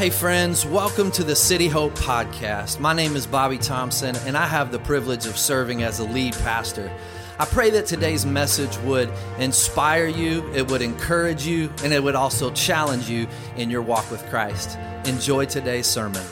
Hey, friends, welcome to the City Hope Podcast. My name is Bobby Thompson, and I have the privilege of serving as a lead pastor. I pray that today's message would inspire you, it would encourage you, and it would also challenge you in your walk with Christ. Enjoy today's sermon.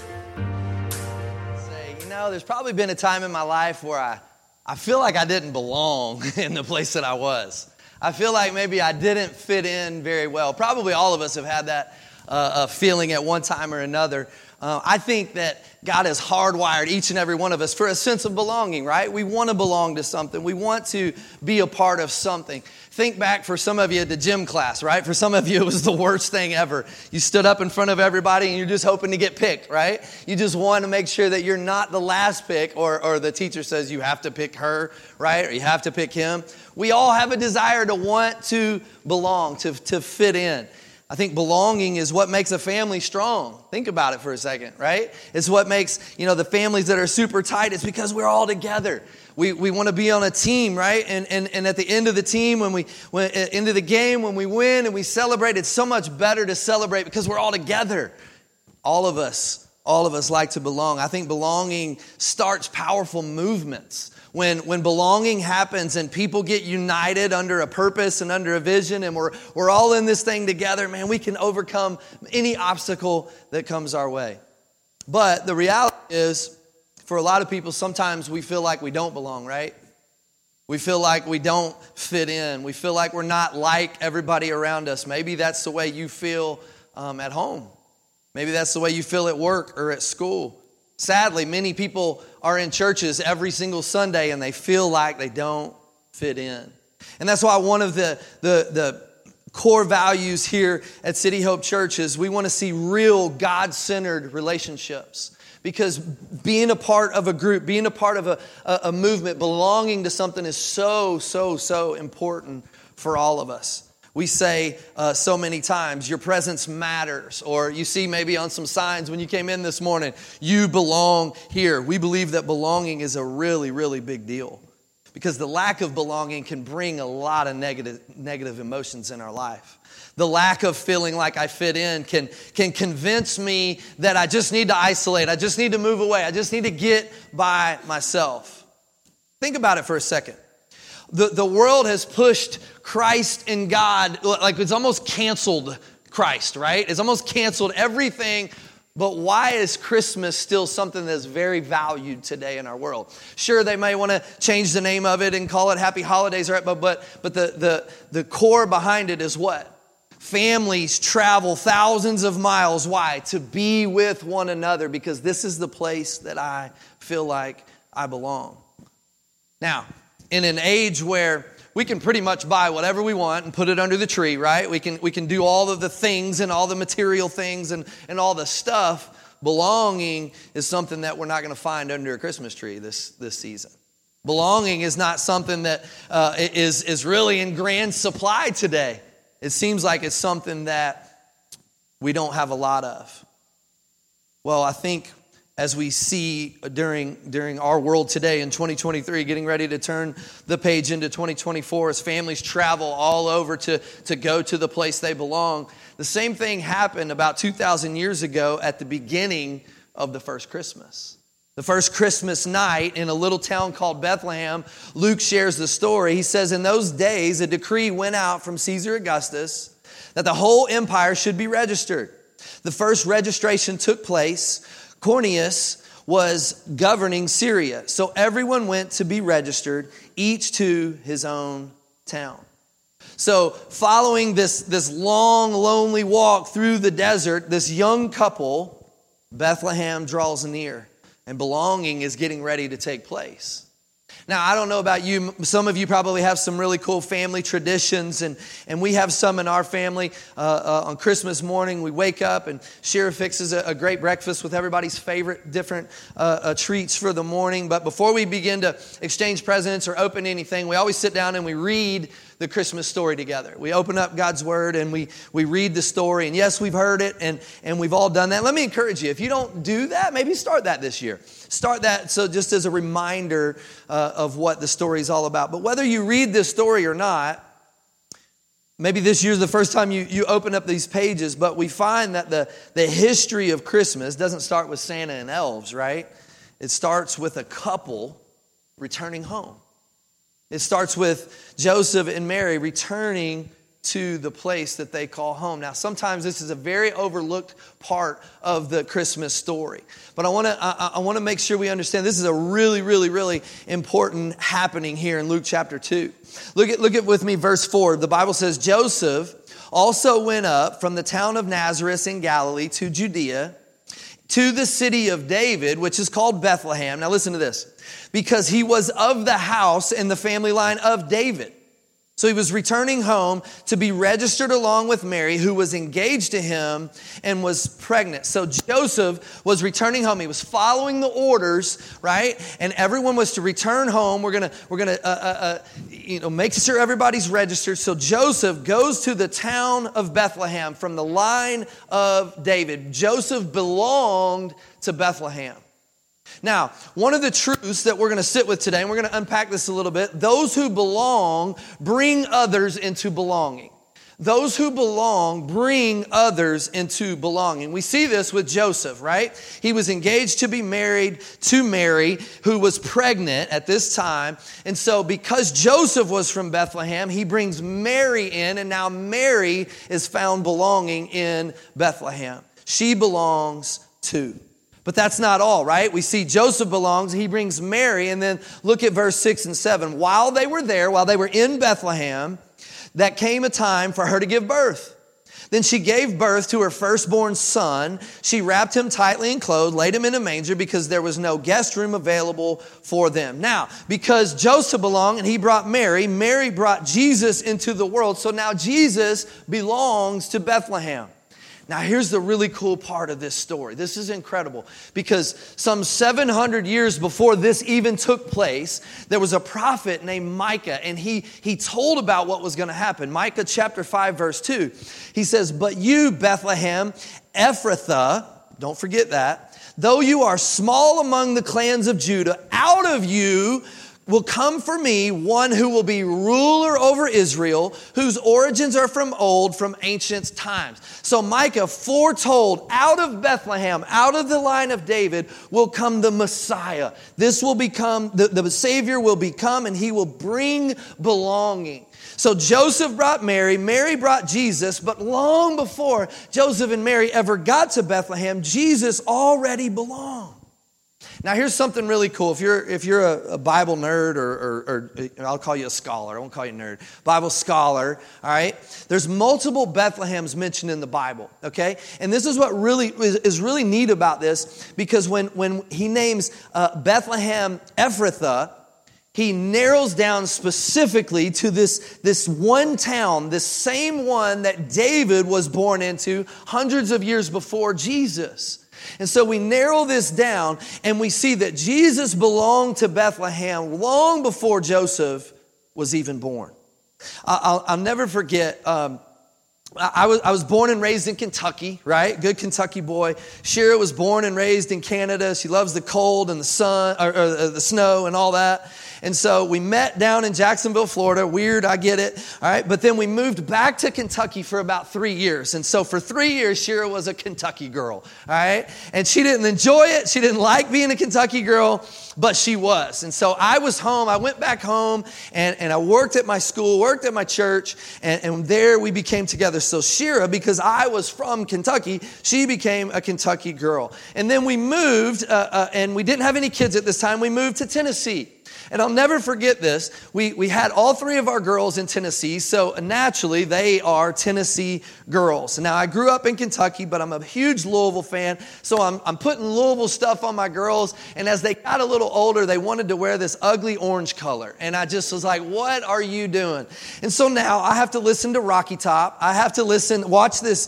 Say, you know, there's probably been a time in my life where I, I feel like I didn't belong in the place that I was. I feel like maybe I didn't fit in very well. Probably all of us have had that uh, feeling at one time or another. Uh, I think that God has hardwired each and every one of us for a sense of belonging, right? We want to belong to something. We want to be a part of something. Think back for some of you at the gym class, right? For some of you, it was the worst thing ever. You stood up in front of everybody and you're just hoping to get picked, right? You just want to make sure that you're not the last pick, or, or the teacher says you have to pick her, right? Or you have to pick him. We all have a desire to want to belong, to, to fit in. I think belonging is what makes a family strong. Think about it for a second, right? It's what makes, you know, the families that are super tight. It's because we're all together. We, we want to be on a team, right? And, and, and at the end of the team, when we, when, uh, end of the game, when we win and we celebrate, it's so much better to celebrate because we're all together. All of us, all of us like to belong. I think belonging starts powerful movements when, when belonging happens and people get united under a purpose and under a vision and we're, we're all in this thing together, man, we can overcome any obstacle that comes our way. But the reality is, for a lot of people, sometimes we feel like we don't belong, right? We feel like we don't fit in. We feel like we're not like everybody around us. Maybe that's the way you feel um, at home. Maybe that's the way you feel at work or at school. Sadly, many people are in churches every single Sunday and they feel like they don't fit in. And that's why one of the, the, the core values here at City Hope Church is we want to see real God centered relationships. Because being a part of a group, being a part of a, a, a movement, belonging to something is so, so, so important for all of us we say uh, so many times, your presence matters. Or you see maybe on some signs when you came in this morning, you belong here. We believe that belonging is a really, really big deal because the lack of belonging can bring a lot of negative, negative emotions in our life. The lack of feeling like I fit in can, can convince me that I just need to isolate. I just need to move away. I just need to get by myself. Think about it for a second. The, the world has pushed Christ and God, like it's almost canceled Christ, right? It's almost canceled everything. But why is Christmas still something that's very valued today in our world? Sure, they may want to change the name of it and call it Happy Holidays, right? But, but, but the, the, the core behind it is what? Families travel thousands of miles. Why? To be with one another because this is the place that I feel like I belong. Now, in an age where we can pretty much buy whatever we want and put it under the tree, right? We can, we can do all of the things and all the material things and, and all the stuff. Belonging is something that we're not going to find under a Christmas tree this, this season. Belonging is not something that uh, is is, really in grand supply today. It seems like it's something that we don't have a lot of. Well, I think as we see during, during our world today in 2023, getting ready to turn the page into 2024 as families travel all over to, to go to the place they belong. The same thing happened about 2,000 years ago at the beginning of the first Christmas. The first Christmas night in a little town called Bethlehem, Luke shares the story. He says, In those days, a decree went out from Caesar Augustus that the whole empire should be registered. The first registration took place Quirinius was governing Syria. So everyone went to be registered, each to his own town. So, following this, this long, lonely walk through the desert, this young couple, Bethlehem draws near, and belonging is getting ready to take place. Now, I don't know about you. Some of you probably have some really cool family traditions, and, and we have some in our family. Uh, uh, on Christmas morning, we wake up, and Shira fixes a, a great breakfast with everybody's favorite different uh, uh, treats for the morning. But before we begin to exchange presents or open anything, we always sit down and we read the Christmas story together. We open up God's Word and we, we read the story. And yes, we've heard it and, and we've all done that. Let me encourage you if you don't do that, maybe start that this year. Start that so just as a reminder uh, of what the story is all about. But whether you read this story or not, Maybe this year's the first time you, you open up these pages, but we find that the, the history of Christmas doesn't start with Santa and elves, right? It starts with a couple returning home. It starts with Joseph and Mary returning to the place that they call home. Now, sometimes this is a very overlooked part of the Christmas story, but I want to I, I want to make sure we understand this is a really, really, really important happening here in Luke chapter two. Look at look at with me verse four. The Bible says Joseph also went up from the town of Nazareth in Galilee to Judea to the city of David, which is called Bethlehem. Now, listen to this because he was of the house and the family line of David. So he was returning home to be registered along with Mary, who was engaged to him and was pregnant. So Joseph was returning home. He was following the orders, right? And everyone was to return home. We're gonna, we're gonna, uh, uh, uh, you know, make sure everybody's registered. So Joseph goes to the town of Bethlehem from the line of David. Joseph belonged to Bethlehem. Now, one of the truths that we're going to sit with today, and we're going to unpack this a little bit those who belong bring others into belonging. Those who belong bring others into belonging. We see this with Joseph, right? He was engaged to be married to Mary, who was pregnant at this time. And so, because Joseph was from Bethlehem, he brings Mary in, and now Mary is found belonging in Bethlehem. She belongs too. But that's not all, right? We see Joseph belongs, he brings Mary, and then look at verse 6 and 7. While they were there, while they were in Bethlehem, that came a time for her to give birth. Then she gave birth to her firstborn son. She wrapped him tightly in clothes, laid him in a manger because there was no guest room available for them. Now, because Joseph belonged and he brought Mary, Mary brought Jesus into the world. So now Jesus belongs to Bethlehem. Now, here's the really cool part of this story. This is incredible because some 700 years before this even took place, there was a prophet named Micah, and he, he told about what was going to happen. Micah chapter 5, verse 2. He says, But you, Bethlehem, Ephrathah, don't forget that, though you are small among the clans of Judah, out of you will come for me one who will be ruler over Israel, whose origins are from old, from ancient times. So Micah foretold out of Bethlehem, out of the line of David, will come the Messiah. This will become, the, the Savior will become, and he will bring belonging. So Joseph brought Mary, Mary brought Jesus, but long before Joseph and Mary ever got to Bethlehem, Jesus already belonged. Now, here's something really cool. If you're, if you're a, a Bible nerd, or, or, or, I'll call you a scholar, I won't call you a nerd, Bible scholar, all right? There's multiple Bethlehems mentioned in the Bible, okay? And this is what really is, is really neat about this because when, when he names uh, Bethlehem Ephrathah, he narrows down specifically to this, this one town, this same one that David was born into hundreds of years before Jesus. And so we narrow this down and we see that Jesus belonged to Bethlehem long before Joseph was even born. I'll, I'll never forget. Um, I was, I was born and raised in Kentucky, right? Good Kentucky boy. Shira was born and raised in Canada. She loves the cold and the sun, or, or the snow and all that. And so we met down in Jacksonville, Florida. Weird, I get it. All right. But then we moved back to Kentucky for about three years. And so for three years, Shira was a Kentucky girl. All right. And she didn't enjoy it. She didn't like being a Kentucky girl, but she was. And so I was home. I went back home and, and I worked at my school, worked at my church, and, and there we became together. So Shira, because I was from Kentucky, she became a Kentucky girl. And then we moved, uh, uh, and we didn't have any kids at this time. We moved to Tennessee. And I'll never forget this. We, we had all three of our girls in Tennessee, so naturally they are Tennessee girls. Now, I grew up in Kentucky, but I'm a huge Louisville fan, so I'm, I'm putting Louisville stuff on my girls. And as they got a little older, they wanted to wear this ugly orange color. And I just was like, what are you doing? And so now I have to listen to Rocky Top. I have to listen, watch this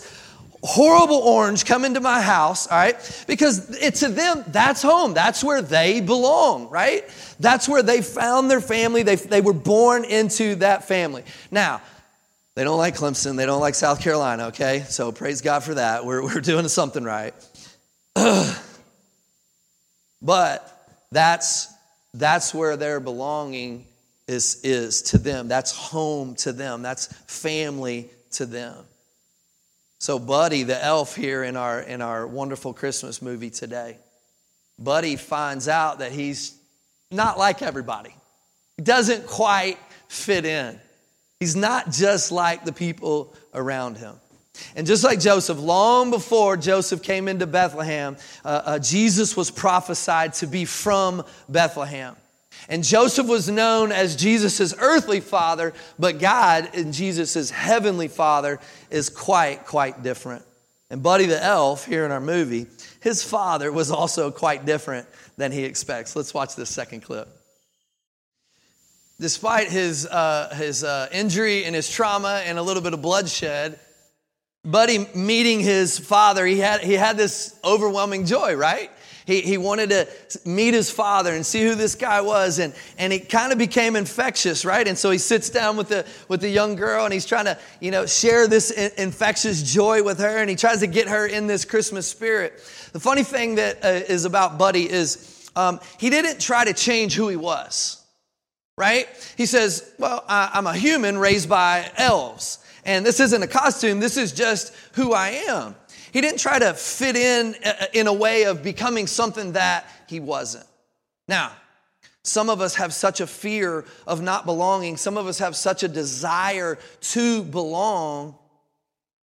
horrible orange come into my house, all right? Because it, to them, that's home. That's where they belong, right? That's where they found their family. They, they were born into that family. Now, they don't like Clemson. They don't like South Carolina, okay? So praise God for that. We're, we're doing something right. but that's, that's where their belonging is, is to them. That's home to them. That's family to them. So, Buddy, the elf here in our, in our wonderful Christmas movie today, Buddy finds out that he's not like everybody. He doesn't quite fit in. He's not just like the people around him. And just like Joseph, long before Joseph came into Bethlehem, uh, uh, Jesus was prophesied to be from Bethlehem. And Joseph was known as Jesus' earthly father, but God and Jesus' heavenly father is quite, quite different. And Buddy the Elf, here in our movie, his father was also quite different than he expects. Let's watch this second clip. Despite his, uh, his uh, injury and his trauma and a little bit of bloodshed, Buddy meeting his father, he had, he had this overwhelming joy, right? He, he wanted to meet his father and see who this guy was. And, and it kind of became infectious, right? And so he sits down with the, with the young girl and he's trying to, you know, share this infectious joy with her. And he tries to get her in this Christmas spirit. The funny thing that uh, is about Buddy is um, he didn't try to change who he was, right? He says, well, I, I'm a human raised by elves. And this isn't a costume, this is just who I am. He didn't try to fit in uh, in a way of becoming something that he wasn't. Now, some of us have such a fear of not belonging. Some of us have such a desire to belong.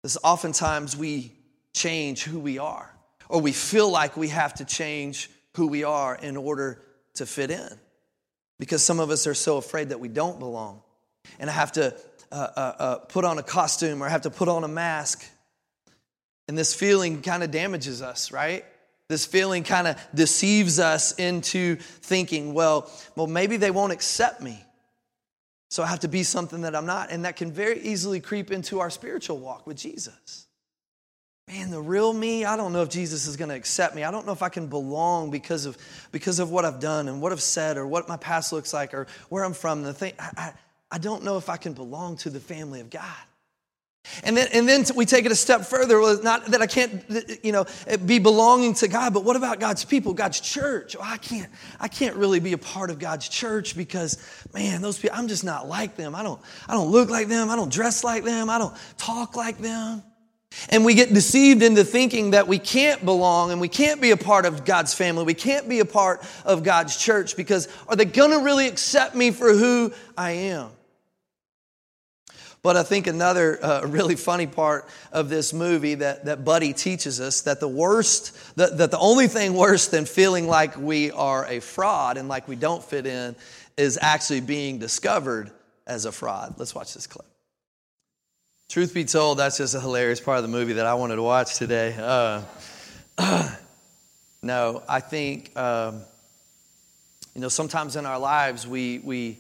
That oftentimes we change who we are, or we feel like we have to change who we are in order to fit in. Because some of us are so afraid that we don't belong. And I have to uh, uh, uh, put on a costume or have to put on a mask and this feeling kind of damages us, right? This feeling kind of deceives us into thinking, well, well, maybe they won't accept me. So I have to be something that I'm not. And that can very easily creep into our spiritual walk with Jesus. Man, the real me, I don't know if Jesus is going to accept me. I don't know if I can belong because of, because of what I've done and what I've said or what my past looks like or where I'm from. The thing, I, I, I don't know if I can belong to the family of God. And then, and then we take it a step further. Well, not that I can't, you know, be belonging to God, but what about God's people, God's church? Oh, I can't, I can't really be a part of God's church because, man, those people, I'm just not like them. I don't, I don't look like them. I don't dress like them. I don't talk like them. And we get deceived into thinking that we can't belong and we can't be a part of God's family. We can't be a part of God's church because are they going to really accept me for who I am? But I think another uh, really funny part of this movie that, that Buddy teaches us that the worst, that, that the only thing worse than feeling like we are a fraud and like we don't fit in is actually being discovered as a fraud. Let's watch this clip. Truth be told, that's just a hilarious part of the movie that I wanted to watch today. Uh, no, I think, um, you know, sometimes in our lives we, we,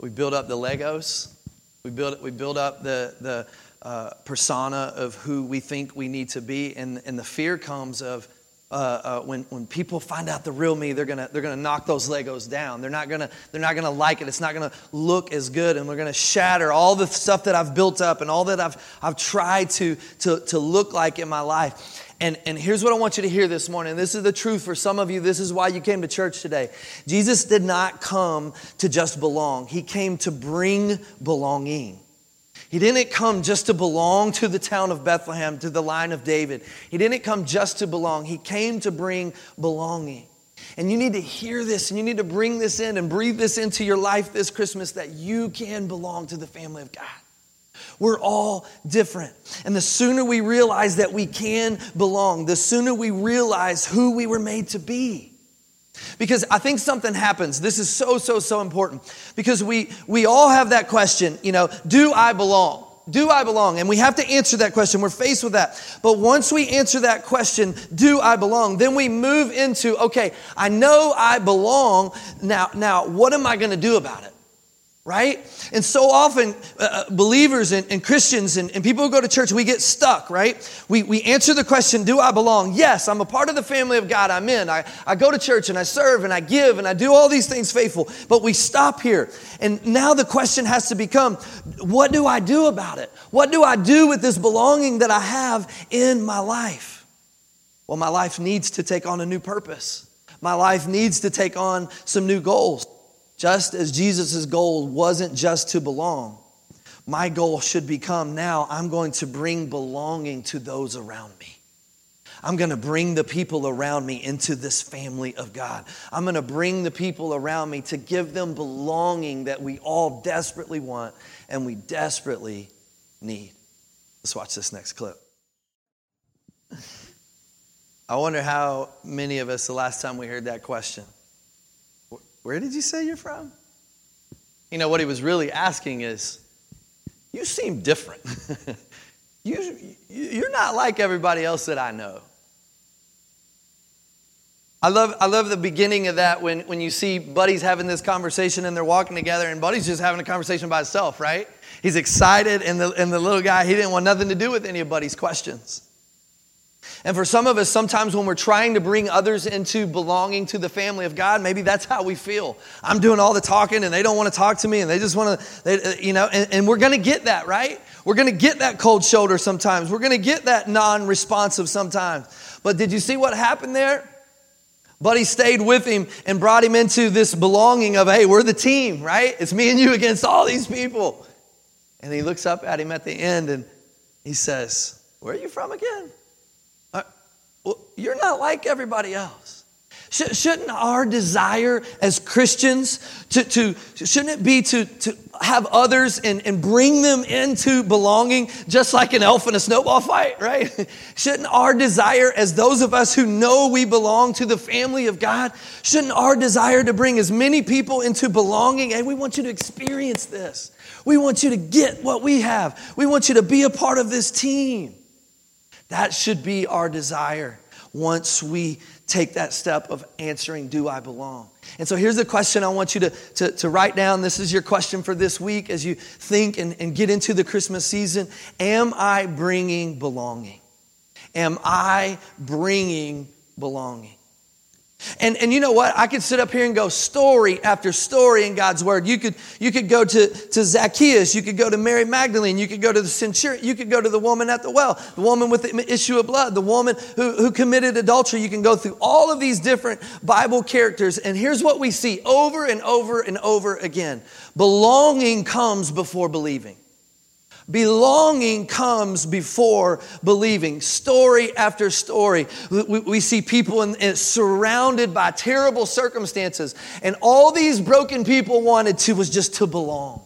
we build up the Legos we build, we build up the, the uh, persona of who we think we need to be, and, and the fear comes of uh, uh, when, when people find out the real me, they're gonna, they're gonna knock those Legos down. They're not gonna, they're not gonna like it. It's not gonna look as good, and we're gonna shatter all the stuff that I've built up and all that I've, I've tried to, to, to look like in my life. And, and here's what I want you to hear this morning. This is the truth for some of you. This is why you came to church today. Jesus did not come to just belong, He came to bring belonging. He didn't come just to belong to the town of Bethlehem, to the line of David. He didn't come just to belong. He came to bring belonging. And you need to hear this and you need to bring this in and breathe this into your life this Christmas that you can belong to the family of God. We're all different. And the sooner we realize that we can belong, the sooner we realize who we were made to be. Because I think something happens. This is so, so, so important. Because we, we all have that question, you know, do I belong? Do I belong? And we have to answer that question. We're faced with that. But once we answer that question, do I belong? Then we move into, okay, I know I belong. Now, now what am I going to do about it? Right? And so often, uh, uh, believers and, and Christians and, and, people who go to church, we get stuck, right? We, we answer the question, Do I belong? Yes, I'm a part of the family of God. I'm in. I, I go to church and I serve and I give and I do all these things faithful. But we stop here. And now the question has to become, What do I do about it? What do I do with this belonging that I have in my life? Well, my life needs to take on a new purpose. My life needs to take on some new goals. Just as Jesus' goal wasn't just to belong, my goal should become now I'm going to bring belonging to those around me. I'm going to bring the people around me into this family of God. I'm going to bring the people around me to give them belonging that we all desperately want and we desperately need. Let's watch this next clip. I wonder how many of us, the last time we heard that question, where did you say you're from? You know, what he was really asking is, you seem different. you, you're not like everybody else that I know. I love, I love the beginning of that when, when you see Buddy's having this conversation and they're walking together and buddy's just having a conversation by himself, right? He's excited and the, and the little guy, he didn't want nothing to do with any of buddy's questions. And for some of us, sometimes when we're trying to bring others into belonging to the family of God, maybe that's how we feel. I'm doing all the talking and they don't want to talk to me and they just want to, uh, you know, and, and we're going to get that, right? We're going to get that cold shoulder sometimes. We're going to get that non responsive sometimes. But did you see what happened there? Buddy stayed with him and brought him into this belonging of, hey, we're the team, right? It's me and you against all these people. And he looks up at him at the end and he says, Where are you from again? Well, you're not like everybody else. Shouldn't our desire as Christians to, to shouldn't it be to, to have others and, and bring them into belonging just like an elf in a snowball fight, right? shouldn't our desire as those of us who know we belong to the family of God, shouldn't our desire to bring as many people into belonging? And we want you to experience this. We want you to get what we have. We want you to be a part of this team. That should be our desire once we take that step of answering, Do I belong? And so here's the question I want you to, to, to, write down. This is your question for this week as you think and, and get into the Christmas season. Am I bringing belonging? Am I bringing belonging? And, and you know what? I could sit up here and go story after story in God's word. You could, you could go to, to Zacchaeus. You could go to Mary Magdalene. You could go to the centurion. You could go to the woman at the well, the woman with the issue of blood, the woman who, who committed adultery. You can go through all of these different Bible characters. And here's what we see over and over and over again belonging comes before believing. Belonging comes before believing. Story after story. We, we see people in, in, surrounded by terrible circumstances, and all these broken people wanted to was just to belong.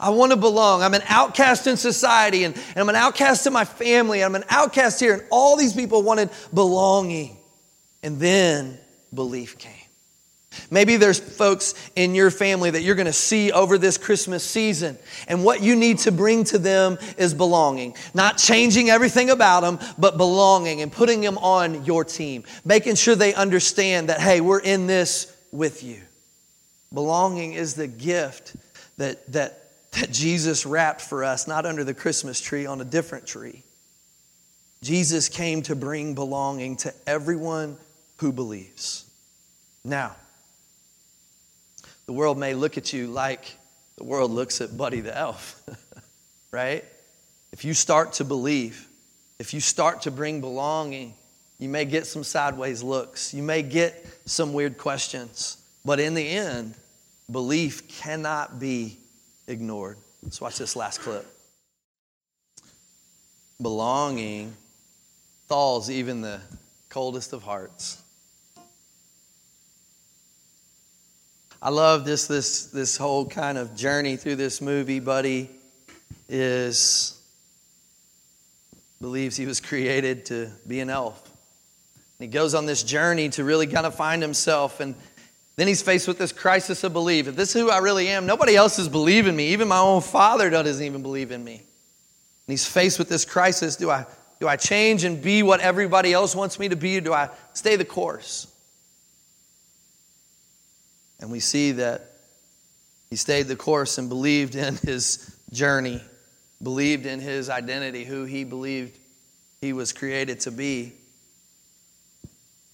I want to belong. I'm an outcast in society, and, and I'm an outcast in my family, I'm an outcast here, and all these people wanted belonging. And then belief came. Maybe there's folks in your family that you're going to see over this Christmas season, and what you need to bring to them is belonging. Not changing everything about them, but belonging and putting them on your team. Making sure they understand that, hey, we're in this with you. Belonging is the gift that, that, that Jesus wrapped for us, not under the Christmas tree, on a different tree. Jesus came to bring belonging to everyone who believes. Now, the world may look at you like the world looks at Buddy the Elf, right? If you start to believe, if you start to bring belonging, you may get some sideways looks. You may get some weird questions. But in the end, belief cannot be ignored. Let's watch this last clip. Belonging thaws even the coldest of hearts. I love this this this whole kind of journey through this movie. Buddy is believes he was created to be an elf. And he goes on this journey to really kind of find himself and then he's faced with this crisis of belief. If this is who I really am, nobody else is believing me. Even my own father doesn't even believe in me. And he's faced with this crisis. Do I, do I change and be what everybody else wants me to be, or do I stay the course? And we see that he stayed the course and believed in his journey, believed in his identity, who he believed he was created to be.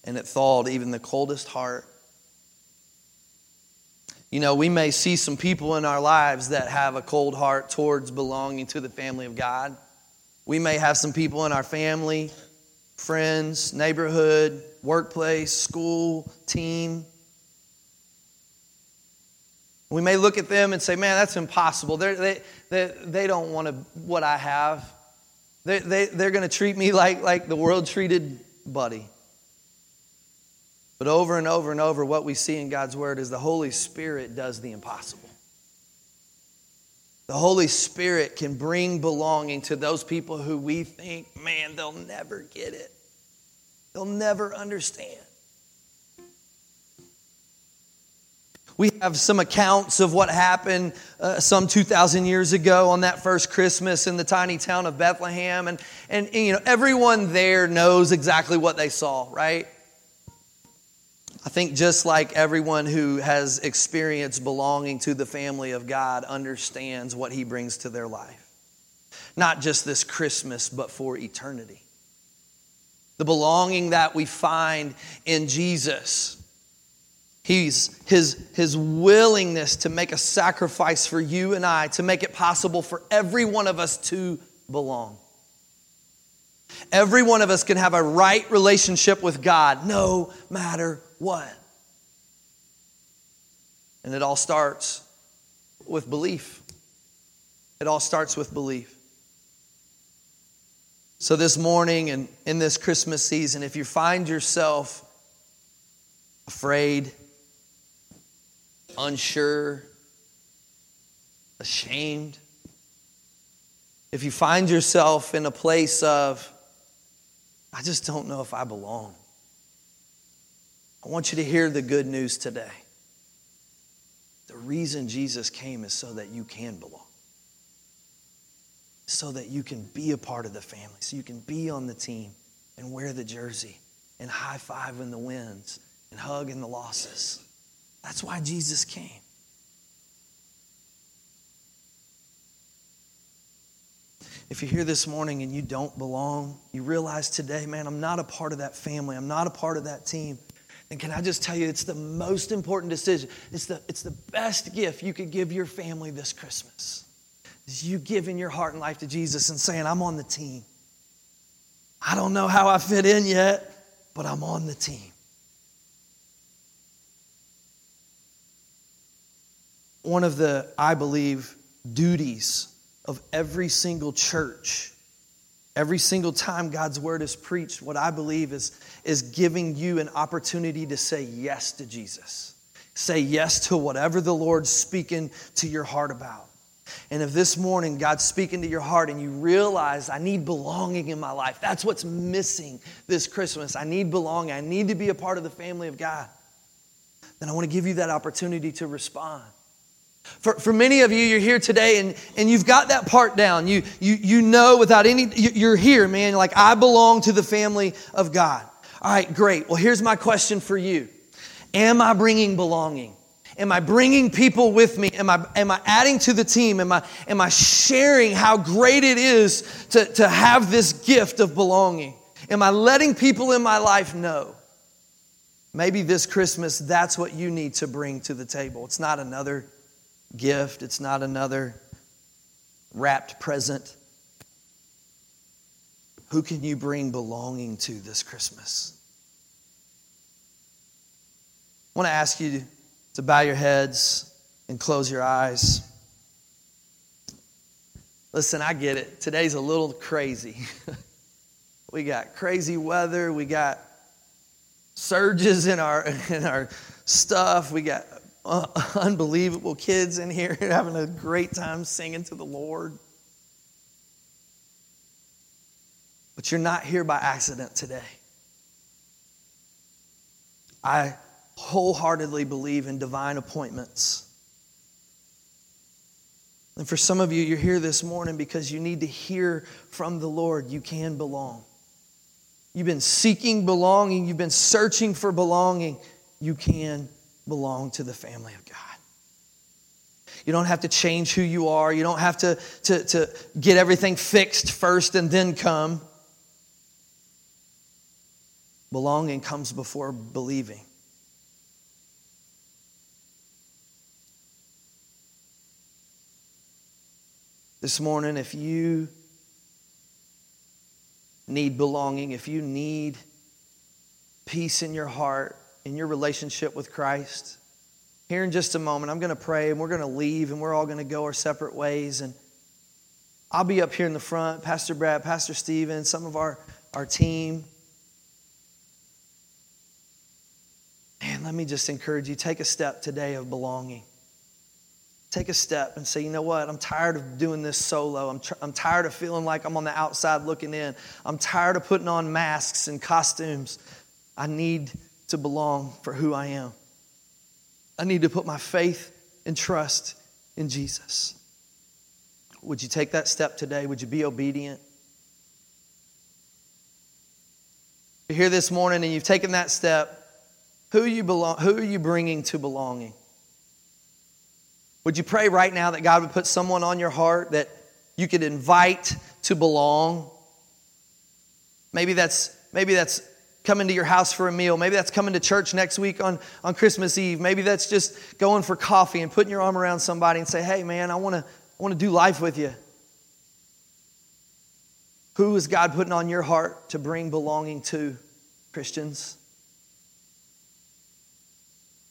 And it thawed even the coldest heart. You know, we may see some people in our lives that have a cold heart towards belonging to the family of God. We may have some people in our family, friends, neighborhood, workplace, school, team We may look at them and say, man, that's impossible. They're, they, they, they don't want to, what I have. They, they, they're going to treat me like, like the world treated Buddy. But over and over and over, what we see in God's Word is the Holy Spirit does the impossible. The Holy Spirit can bring belonging to those people who we think, man, they'll never get it. They'll never understand. We have some accounts of what happened uh, some 2,000 years ago on that first Christmas in the tiny town of Bethlehem. And, and, and, you know, everyone there knows exactly what they saw, right? I think just like everyone who has experienced belonging to the family of God understands what he brings to their life. Not just this Christmas, but for eternity. The belonging that we find in Jesus He's, his, his willingness to make a sacrifice for you and I, to make it possible for every one of us to belong. Every one of us can have a right relationship with God no matter what. And it all starts with belief. It all starts with belief. So, this morning and in this Christmas season, if you find yourself afraid, unsure, ashamed, if you find yourself in a place of, I just don't know if I belong, I want you to hear the good news today. The reason Jesus came is so that you can belong, so that you can be a part of the family, so you can be on the team and wear the jersey and high five in the wins and hug in the losses. That's why Jesus came. If you're here this morning and you don't belong, you realize today, man, I'm not a part of that family, I'm not a part of that team. And can I just tell you, it's the most important decision. It's the, it's the best gift you could give your family this Christmas. Is you giving your heart and life to Jesus and saying, I'm on the team. I don't know how I fit in yet, but I'm on the team. One of the, I believe, duties of every single church. Every single time God's word is preached, what I believe is, is giving you an opportunity to say yes to Jesus. Say yes to whatever the Lord's speaking to your heart about. And if this morning God's speaking to your heart and you realize I need belonging in my life, that's what's missing this Christmas. I need belonging. I need to be a part of the family of God. Then I want to give you that opportunity to respond. For, for many of you, you're here today and, and you've got that part down. You, you, you know without any, you're here, man. Like, I belong to the family of God. All right, great. Well, here's my question for you Am I bringing belonging? Am I bringing people with me? Am I, am I adding to the team? Am I, am I sharing how great it is to, to have this gift of belonging? Am I letting people in my life know? Maybe this Christmas, that's what you need to bring to the table. It's not another gift, it's not another wrapped present. Who can you bring belonging to this Christmas? I want to ask you to bow your heads and close your eyes. Listen, I get it. Today's a little crazy. we got crazy weather, we got surges in our in our stuff, we got uh, unbelievable kids in here having a great time singing to the Lord. But you're not here by accident today. I wholeheartedly believe in divine appointments. And for some of you, you're here this morning because you need to hear from the Lord. You can belong. You've been seeking belonging, you've been searching for belonging. You can belong to the family of God. You don't have to change who you are. You don't have to, to, to get everything fixed first and then come. Belonging comes before believing. This morning, if you need belonging, if you need peace in your heart, in your relationship with Christ, here in just a moment, I'm going to pray and we're going to leave and we're all going to go our separate ways. And I'll be up here in the front, Pastor Brad, Pastor Steven, some of our, our team. And let me just encourage you take a step today of belonging. Take a step and say, you know what? I'm tired of doing this solo. I'm, tr- I'm tired of feeling like I'm on the outside looking in. I'm tired of putting on masks and costumes. I need to belong for who I am. I need to put my faith and trust in Jesus. Would you take that step today? Would you be obedient? You're here this morning and you've taken that step. Who you, belong, who are you bringing to belonging? Would you pray right now that God would put someone on your heart that you could invite to belong? Maybe that's, maybe that's coming to your house for a meal. Maybe that's coming to church next week on, on Christmas Eve. Maybe that's just going for coffee and putting your arm around somebody and say, hey, man, I want to I want to do life with you. Who is God putting on your heart to bring belonging to, Christians?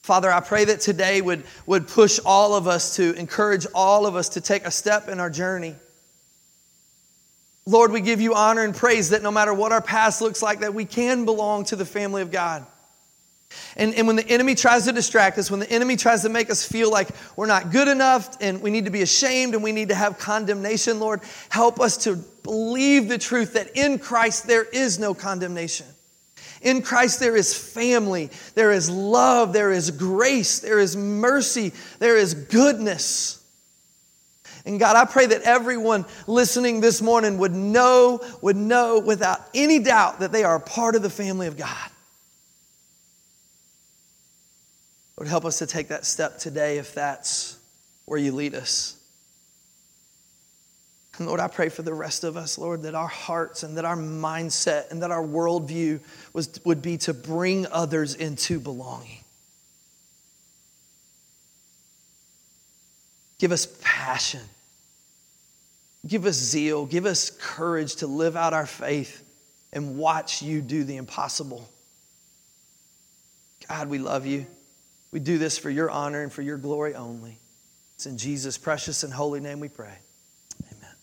Father, I pray that today would, would push all of us to encourage all of us to take a step in our journey. Lord, we give you honor and praise that no matter what our past looks like, that we can belong to the family of God. And, and when the enemy tries to distract us, when the enemy tries to make us feel like we're not good enough and we need to be ashamed and we need to have condemnation, Lord, help us to believe the truth that in Christ there is no condemnation. In Christ, there is family, there is love, there is grace, there is mercy, there is goodness. And God, I pray that everyone listening this morning would know, would know without any doubt that they are a part of the family of God. Lord, help us to take that step today if that's where you lead us. And Lord, I pray for the rest of us, Lord, that our hearts and that our mindset and that our worldview was, would be to bring others into belonging. Give us passion. Give us zeal. Give us courage to live out our faith and watch you do the impossible. God, we love you. We do this for your honor and for your glory only. It's in Jesus' precious and holy name we pray. Amen.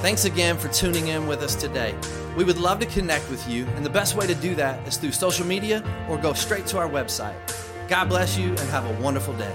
Thanks again for tuning in with us today. We would love to connect with you, and the best way to do that is through social media or go straight to our website. God bless you and have a wonderful day.